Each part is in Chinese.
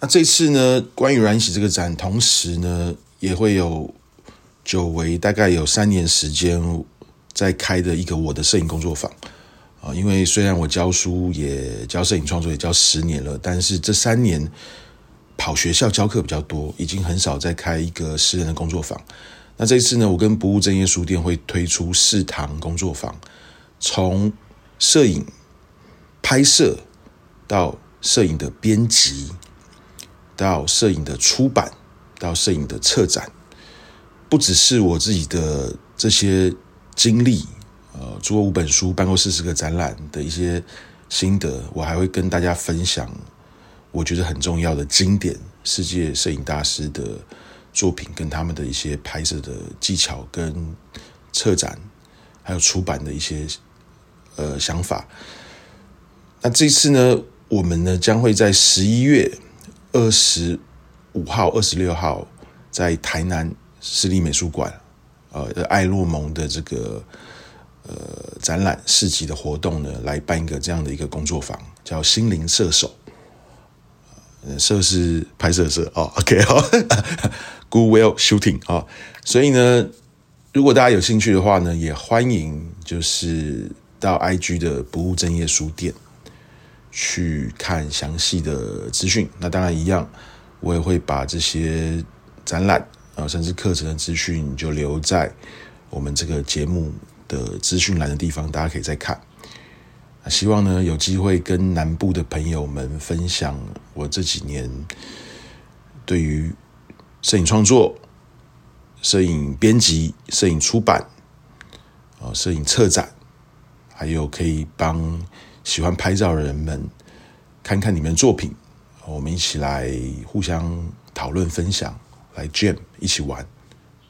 那这次呢，关于软洗这个展，同时呢，也会有久违大概有三年时间在开的一个我的摄影工作坊。啊。因为虽然我教书也教摄影创作也教十年了，但是这三年跑学校教课比较多，已经很少再开一个私人的工作坊。那这一次呢，我跟不务正业书店会推出四堂工作坊，从摄影拍摄到摄影的编辑。到摄影的出版，到摄影的策展，不只是我自己的这些经历，呃，做五本书，办过四十个展览的一些心得，我还会跟大家分享我觉得很重要的经典世界摄影大师的作品，跟他们的一些拍摄的技巧，跟策展，还有出版的一些呃想法。那这次呢，我们呢将会在十一月。二十五号、二十六号，在台南市立美术馆，呃，爱洛蒙的这个呃展览市集的活动呢，来办一个这样的一个工作坊，叫“心灵射手”。呃，摄是拍摄摄哦，OK 好，Good Will Shooting 啊。所以呢，如果大家有兴趣的话呢，也欢迎就是到 IG 的不务正业书店。去看详细的资讯，那当然一样，我也会把这些展览啊，甚至课程的资讯就留在我们这个节目的资讯栏的地方，大家可以再看。希望呢有机会跟南部的朋友们分享我这几年对于摄影创作、摄影编辑、摄影出版啊、摄影策展，还有可以帮。喜欢拍照的人们，看看你们的作品，我们一起来互相讨论分享，来 jam 一起玩，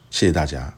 谢谢大家。